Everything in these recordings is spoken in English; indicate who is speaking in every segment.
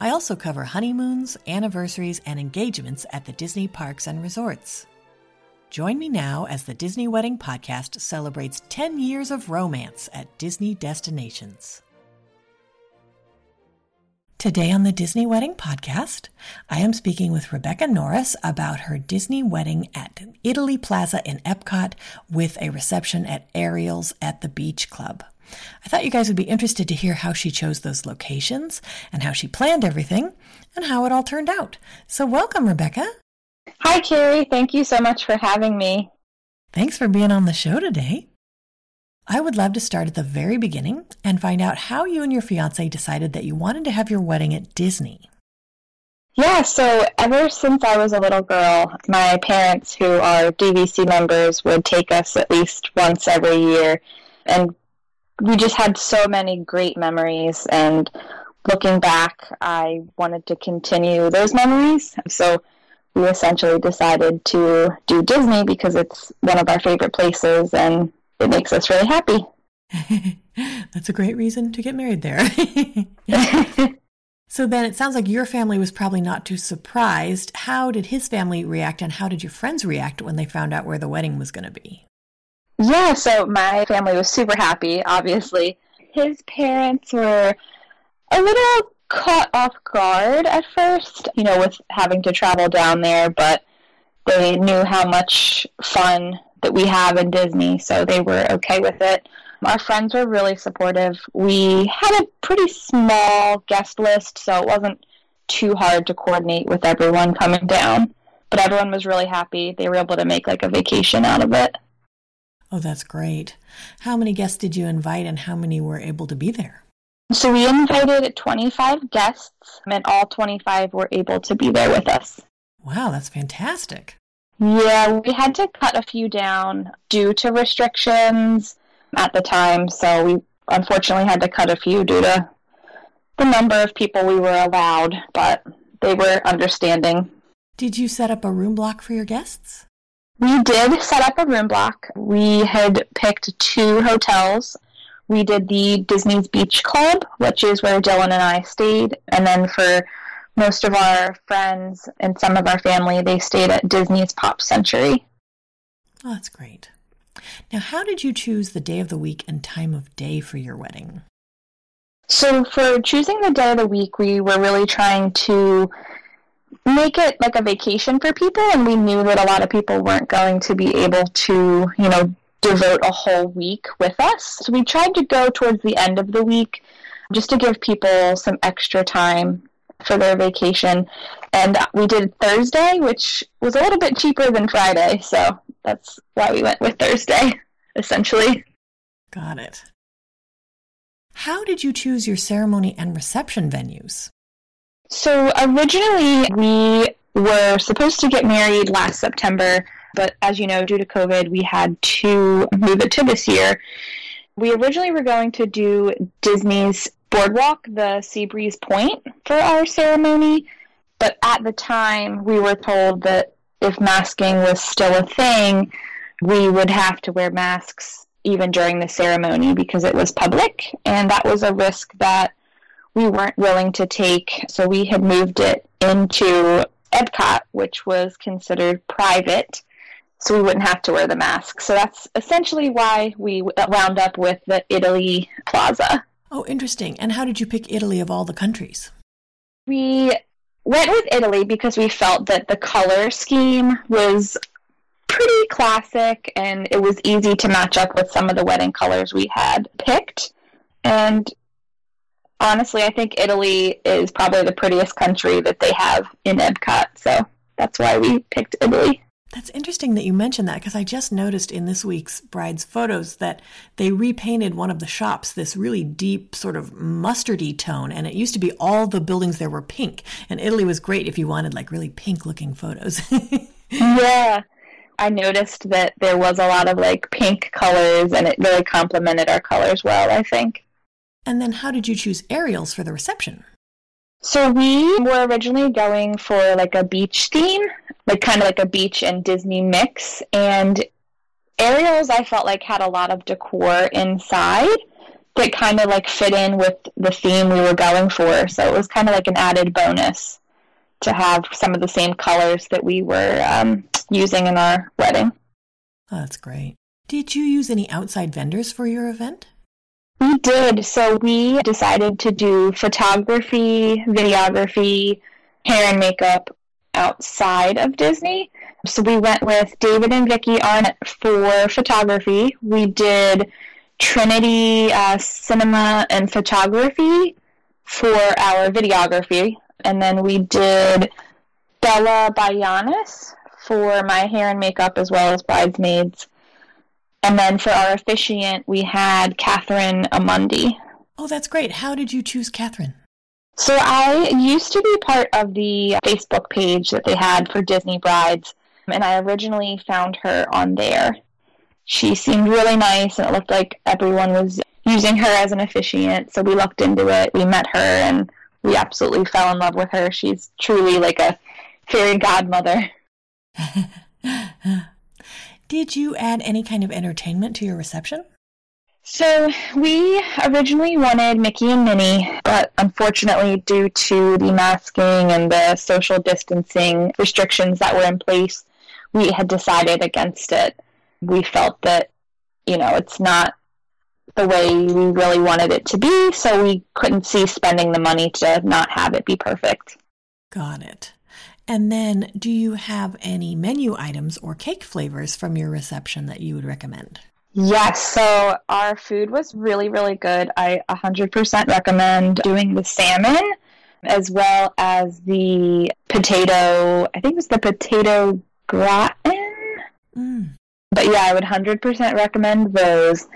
Speaker 1: I also cover honeymoons, anniversaries, and engagements at the Disney parks and resorts. Join me now as the Disney Wedding Podcast celebrates 10 years of romance at Disney destinations. Today on the Disney Wedding Podcast, I am speaking with Rebecca Norris about her Disney wedding at Italy Plaza in Epcot with a reception at Ariel's at the Beach Club. I thought you guys would be interested to hear how she chose those locations and how she planned everything and how it all turned out. So, welcome, Rebecca.
Speaker 2: Hi, Carrie. Thank you so much for having me.
Speaker 1: Thanks for being on the show today. I would love to start at the very beginning and find out how you and your fiance decided that you wanted to have your wedding at Disney.
Speaker 2: Yeah, so ever since I was a little girl, my parents, who are DVC members, would take us at least once every year. And we just had so many great memories and looking back i wanted to continue those memories so we essentially decided to do disney because it's one of our favorite places and it makes us really happy.
Speaker 1: That's a great reason to get married there. So then it sounds like your family was probably not too surprised. How did his family react and how did your friends react when they found out where the wedding was going to be?
Speaker 2: Yeah, so my family was super happy, obviously. His parents were a little caught off guard at first, you know, with having to travel down there, but they knew how much fun that we have in Disney, so they were okay with it. Our friends were really supportive. We had a pretty small guest list, so it wasn't too hard to coordinate with everyone coming down. But everyone was really happy. They were able to make like a vacation out of it.
Speaker 1: Oh, that's great. How many guests did you invite and how many were able to be there?
Speaker 2: So we invited 25 guests, and all 25 were able to be there with us.
Speaker 1: Wow, that's fantastic.
Speaker 2: Yeah, we had to cut a few down due to restrictions at the time, so we unfortunately had to cut a few due to the number of people we were allowed, but they were understanding.
Speaker 1: Did you set up a room block for your guests?
Speaker 2: We did set up a room block. We had picked two hotels. We did the Disney's Beach Club, which is where Dylan and I stayed. And then for most of our friends and some of our family, they stayed at Disney's Pop Century.
Speaker 1: Oh, that's great. Now, how did you choose the day of the week and time of day for your wedding?
Speaker 2: So, for choosing the day of the week, we were really trying to make it like a vacation for people and we knew that a lot of people weren't going to be able to you know devote a whole week with us so we tried to go towards the end of the week just to give people some extra time for their vacation. And we did thursday which was a little bit cheaper than friday so that's why we went with thursday essentially.
Speaker 1: Got it. How did you choose your ceremony and reception venues?
Speaker 2: So originally we were supposed to get married last September, but as you know, due to COVID, we had to move it to this year. We originally were going to do Disney's Boardwalk, the Seabreeze Point, for our ceremony, but at the time we were told that if masking was still a thing, we would have to wear masks even during the ceremony because it was public, and that was a risk that we weren't willing to take. So we had moved it into Epcot, which was considered private, so we wouldn't have to wear the mask. So that's essentially why we wound up with the Italy Plaza.
Speaker 1: Oh, interesting. And how did you pick Italy of all the countries?
Speaker 2: We went with Italy because we felt that the color scheme was pretty classic and it was easy to match up with some of the wedding colors we had picked. And honestly, I think Italy is probably the prettiest country that they have in Epcot. So that's why we picked Italy.
Speaker 1: That's interesting that you mentioned that because I just noticed in this week's bride's photos that they repainted one of the shops this really deep, sort of mustardy tone. And it used to be all the buildings there were pink. And Italy was great if you wanted like really pink looking photos.
Speaker 2: yeah. I noticed that there was a lot of like pink colors and it really complemented our colors well, I think.
Speaker 1: And then how did you choose Ariel's for the reception?
Speaker 2: So we were originally going for like a beach theme, like kind of like a beach and Disney mix. And Ariel's, I felt like had a lot of decor inside that kind of like fit in with the theme we were going for. So it was kind of like an added bonus to have some of the same colors that we were um, using in our wedding.
Speaker 1: Oh, that's great. Did you use any outside vendors for your event?
Speaker 2: We did. So we decided to do photography, videography, hair and makeup outside of Disney. So we went with David and Vicki Arnett for photography. We did Trinity uh, Cinema and Photography for our videography. And then we did Bella Bayanis for my hair and makeup as well as bridesmaids. And then for our officiant, we had Catherine Amundi.
Speaker 1: Oh, that's great. How did you choose Catherine?
Speaker 2: So I used to be part of the Facebook page that they had for Disney brides, and I originally found her on there. She seemed really nice, and it looked like everyone was using her as an officiant. So we looked into it, we met her, and we absolutely fell in love with her. She's truly like a fairy godmother.
Speaker 1: Did you add any kind of entertainment to your reception?
Speaker 2: So we originally wanted Mickey and Minnie, but unfortunately, due to the masking and the social distancing restrictions that were in place, we had decided against it. We felt that, you know, it's not the way we really wanted it to be, so we couldn't see spending the money to not have it be perfect.
Speaker 1: Got it. And then, do you have any menu items or cake flavors from your reception that you would recommend?
Speaker 2: Yes, so our food was really, really good. I 100% recommend doing the salmon as well as the potato, I think it was the potato gratin. Mm. But yeah, I would 100% recommend those.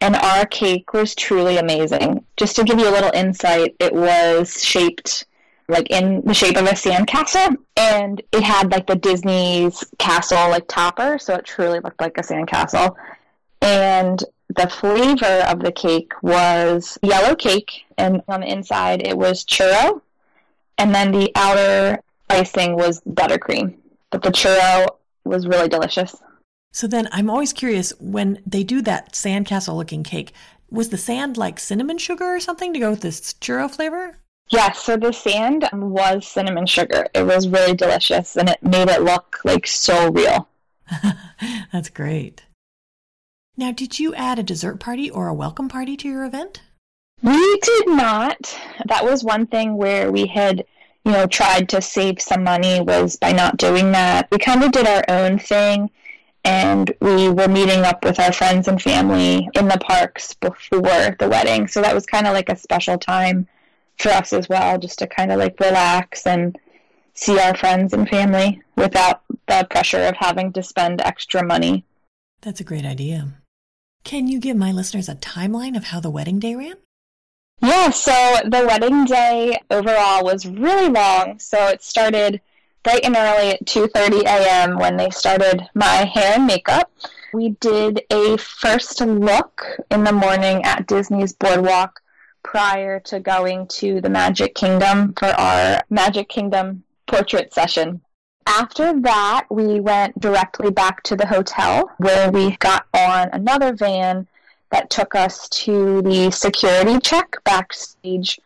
Speaker 2: And our cake was truly amazing. Just to give you a little insight, it was shaped like in the shape of a sandcastle, and it had like the Disney's castle like topper, so it truly looked like a sandcastle. And the flavor of the cake was yellow cake, and on the inside it was churro, and then the outer icing was buttercream. But the churro was really delicious.
Speaker 1: So then I'm always curious when they do that sandcastle looking cake, was the sand like cinnamon sugar or something to go with this churro flavor?
Speaker 2: Yes, so the sand was cinnamon sugar. It was really delicious and it made it look like so real.
Speaker 1: That's great. Now, did you add a dessert party or a welcome party to your event?
Speaker 2: We did not. That was one thing where we had, you know, tried to save some money was by not doing that. We kind of did our own thing and we were meeting up with our friends and family in the parks before the wedding. So that was kind of like a special time for us as well, just to kind of like relax and see our friends and family without the pressure of having to spend extra money.
Speaker 1: That's a great idea. Can you give my listeners a timeline of how the wedding day ran?
Speaker 2: Yeah, so the wedding day overall was really long. So it started bright and early at 2:30 a.m. when they started my hair and makeup. We did a first look in the morning at Disney's Boardwalk prior to going to the Magic Kingdom for our Magic Kingdom portrait session. After that, we went directly back to the hotel where we got on another van that took us to the security check backstage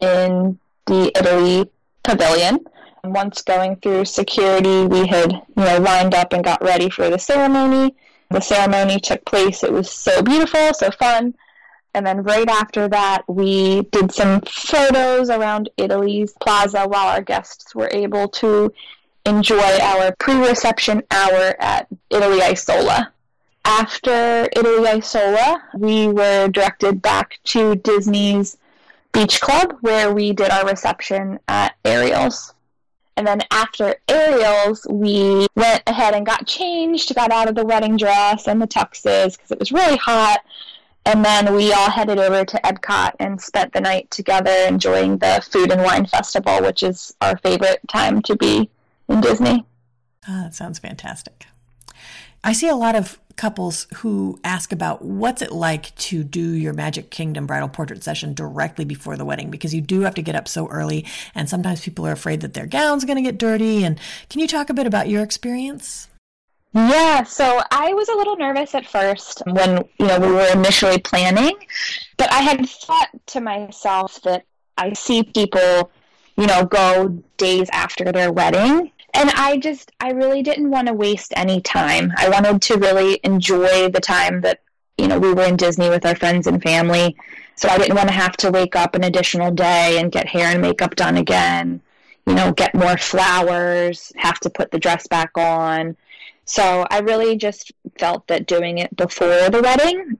Speaker 2: in the Italy pavilion. And once going through security, we had you know lined up and got ready for the ceremony. The ceremony took place. It was so beautiful, so fun. And then right after that, we did some photos around Italy's plaza while our guests were able to enjoy our pre reception hour at Italy Isola. After Italy Isola, we were directed back to Disney's Beach Club where we did our reception at Ariel's. And then after Ariel's, we went ahead and got changed, got out of the wedding dress and the tuxes because it was really hot. And then we all headed over to Epcot and spent the night together enjoying the Food and Wine Festival, which is our favorite time to be in Disney.
Speaker 1: Oh, that sounds fantastic. I see a lot of couples who ask about what's it like to do your Magic Kingdom bridal portrait session directly before the wedding because you do have to get up so early and sometimes people are afraid that their gown's going to get dirty and can you talk a bit about your experience?
Speaker 2: Yeah, so I was a little nervous at first when, you know, we were initially planning, but I had thought to myself that I see people, you know, go days after their wedding and I just I really didn't want to waste any time. I wanted to really enjoy the time that you know we were in Disney with our friends and family. So I didn't want to have to wake up an additional day and get hair and makeup done again. You know, get more flowers, have to put the dress back on. So I really just felt that doing it before the wedding,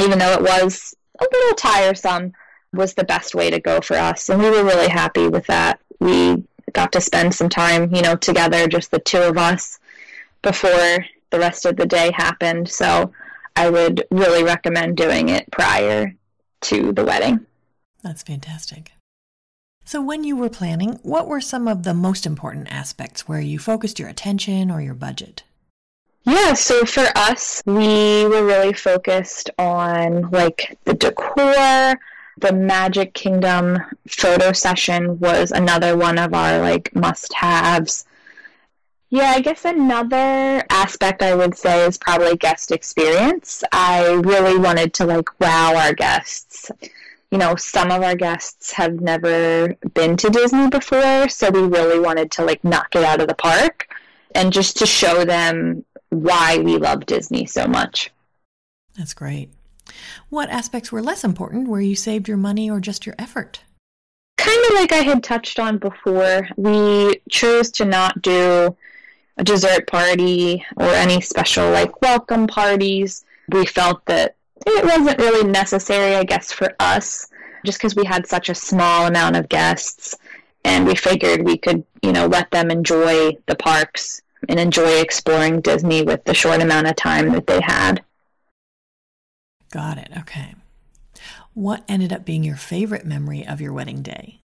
Speaker 2: even though it was a little tiresome, was the best way to go for us. And we were really happy with that. We got to spend some time, you know, together, just the two of us, before the rest of the day happened. So I would really recommend doing it prior to the wedding.
Speaker 1: That's fantastic. So, when you were planning, what were some of the most important aspects where you focused your attention or your budget?
Speaker 2: Yeah, so for us, we were really focused on like the decor, the Magic Kingdom photo session was another one of our like must haves. Yeah, I guess another aspect I would say is probably guest experience. I really wanted to like wow our guests. You know, some of our guests have never been to Disney before, so we really wanted to like knock it out of the park and just to show them why we love Disney so much.
Speaker 1: That's great. What aspects were less important where you saved your money or just your effort?
Speaker 2: Kind of like I had touched on before, we chose to not do a dessert party or any special like welcome parties. We felt that it wasn't really necessary, I guess, for us, just because we had such a small amount of guests and we figured we could, you know, let them enjoy the parks and enjoy exploring Disney with the short amount of time that they had.
Speaker 1: Got it. Okay. What ended up being your favorite memory of your wedding day?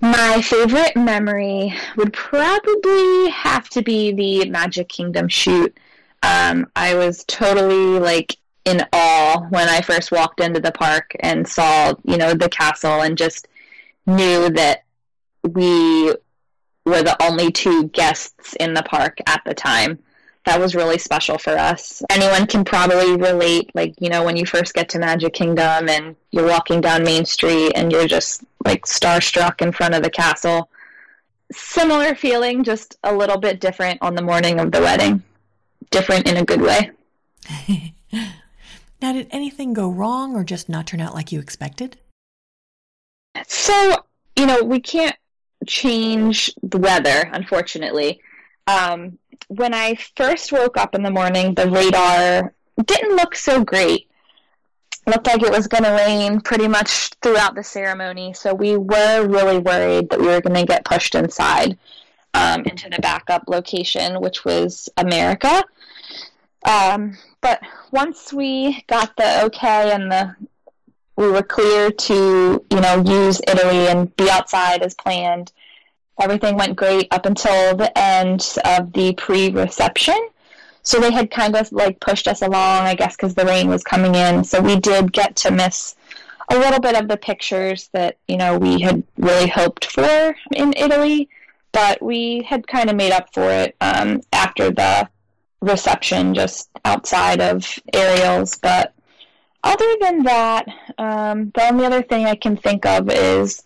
Speaker 2: My favorite memory would probably have to be the Magic Kingdom shoot. Um, I was totally like in awe when I first walked into the park and saw, you know, the castle and just knew that we were the only two guests in the park at the time that was really special for us. Anyone can probably relate, like, you know, when you first get to Magic Kingdom and you're walking down Main Street and you're just like starstruck in front of the castle. Similar feeling, just a little bit different on the morning of the wedding. Different in a good way.
Speaker 1: now, did anything go wrong or just not turn out like you expected?
Speaker 2: So, you know, we can't change the weather, unfortunately. Um, when I first woke up in the morning, the radar didn't look so great. looked like it was going to rain pretty much throughout the ceremony, so we were really worried that we were going to get pushed inside um, into the backup location, which was America. Um, but once we got the okay and the we were clear to you know use Italy and be outside as planned everything went great up until the end of the pre-reception. So they had kind of like pushed us along, I guess, because the rain was coming in. So we did get to miss a little bit of the pictures that you know we had really hoped for in Italy, but we had kind of made up for it um, after the reception, just outside of Ariel's. But other than that, um, the only other thing I can think of is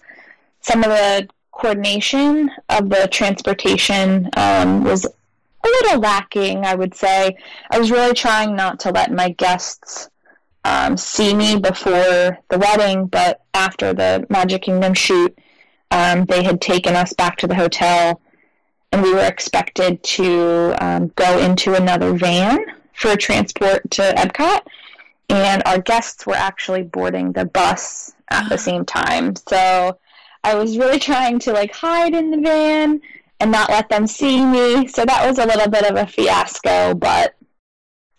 Speaker 2: some of the coordination of the transportation um, was a little lacking, I would say. I was really trying not to let my guests um, see me before the wedding, but after the Magic Kingdom shoot, um, they had taken us back to the hotel, and we were expected to um, go into another van for transport to Epcot. And our guests were actually boarding the bus at the same time. So I was really trying to like hide in the van and not let them see me. So that was a little bit of a fiasco, but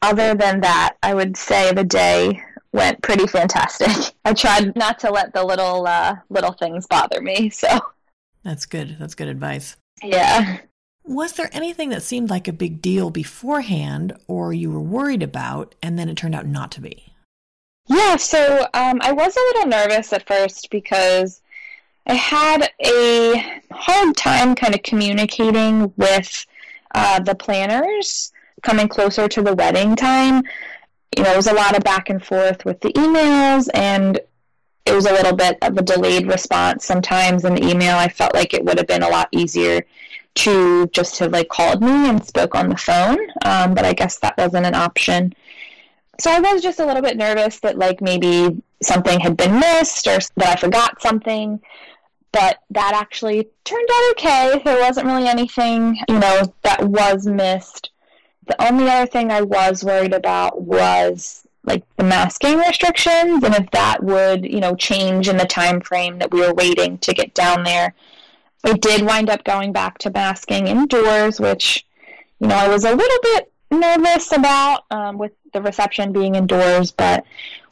Speaker 2: other than that, I would say the day went pretty fantastic. I tried not to let the little uh, little things bother me. So
Speaker 1: that's good. That's good advice.
Speaker 2: Yeah.
Speaker 1: Was there anything that seemed like a big deal beforehand, or you were worried about, and then it turned out not to be?
Speaker 2: Yeah. So um, I was a little nervous at first because I had a hard time kind of communicating with uh, the planners coming closer to the wedding time you know, it was a lot of back and forth with the emails, and it was a little bit of a delayed response sometimes in the email. I felt like it would have been a lot easier to just have like called me and spoke on the phone, um, but I guess that wasn't an option. So I was just a little bit nervous that like maybe something had been missed or that I forgot something but that actually turned out okay. There wasn't really anything, you know, that was missed. The only other thing I was worried about was like the masking restrictions and if that would, you know, change in the time frame that we were waiting to get down there. I did wind up going back to masking indoors, which, you know, I was a little bit nervous about um, with the reception being indoors, but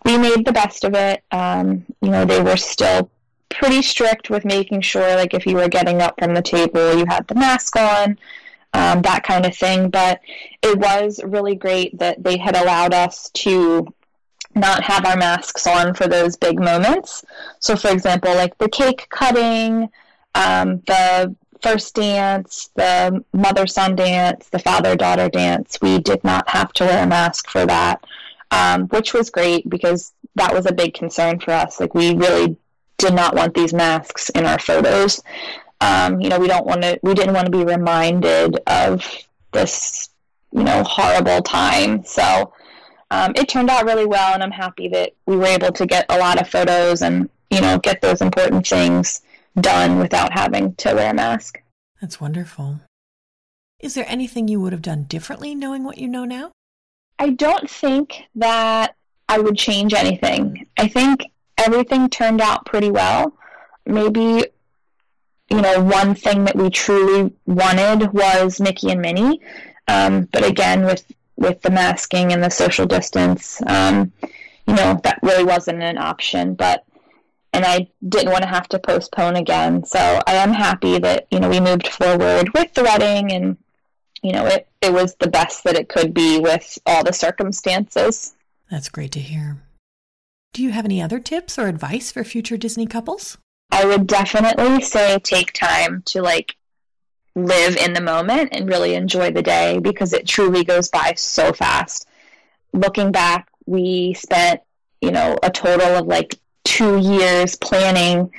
Speaker 2: we made the best of it. Um, you know, they were still pretty strict with making sure, like, if you were getting up from the table, you had the mask on um, that kind of thing. But it was really great that they had allowed us to not have our masks on for those big moments. So, for example, like the cake cutting, um, the first dance, the mother son dance, the father daughter dance, we did not have to wear a mask for that, um, which was great because that was a big concern for us. Like, we really did not want these masks in our photos. Um, you know, we don't want to, we didn't want to be reminded of this, you know, horrible time. So um, it turned out really well, and I'm happy that we were able to get a lot of photos and, you know, get those important things done without having to wear a mask.
Speaker 1: That's wonderful. Is there anything you would have done differently knowing what you know now?
Speaker 2: I don't think that I would change anything. I think everything turned out pretty well. Maybe you know, one thing that we truly wanted was Mickey and Minnie. Um, but again, with with the masking and the social distance, um, you know, that really wasn't an option. But and I didn't want to have to postpone again. So I am happy that you know we moved forward with the wedding, and you know it it was the best that it could be with all the circumstances.
Speaker 1: That's great to hear. Do you have any other tips or advice for future Disney couples?
Speaker 2: I would definitely say take time to like live in the moment and really enjoy the day because it truly goes by so fast. Looking back, we spent, you know, a total of like two years planning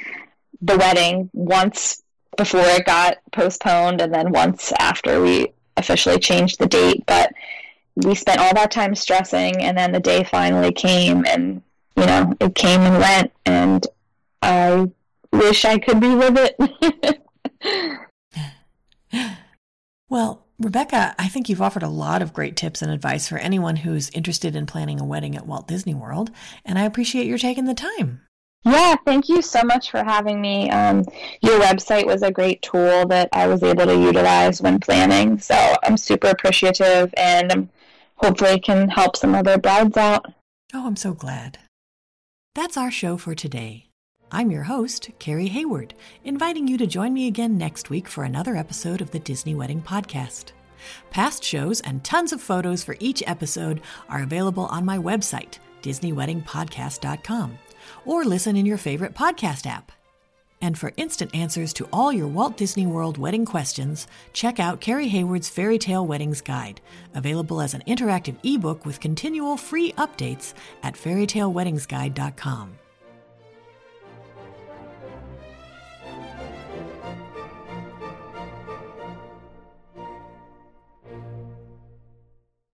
Speaker 2: the wedding once before it got postponed and then once after we officially changed the date. But we spent all that time stressing and then the day finally came and, you know, it came and went and I wish I could relive it.
Speaker 1: well, Rebecca, I think you've offered a lot of great tips and advice for anyone who's interested in planning a wedding at Walt Disney World, and I appreciate your taking the time.
Speaker 2: Yeah, thank you so much for having me. Um, your website was a great tool that I was able to utilize when planning, so I'm super appreciative and hopefully can help some other brides out.
Speaker 1: Oh, I'm so glad. That's our show for today. I'm your host, Carrie Hayward, inviting you to join me again next week for another episode of the Disney Wedding Podcast. Past shows and tons of photos for each episode are available on my website, DisneyWeddingPodcast.com, or listen in your favorite podcast app. And for instant answers to all your Walt Disney World wedding questions, check out Carrie Hayward's Fairy Tale Weddings Guide, available as an interactive ebook with continual free updates at fairytaleweddingsguide.com.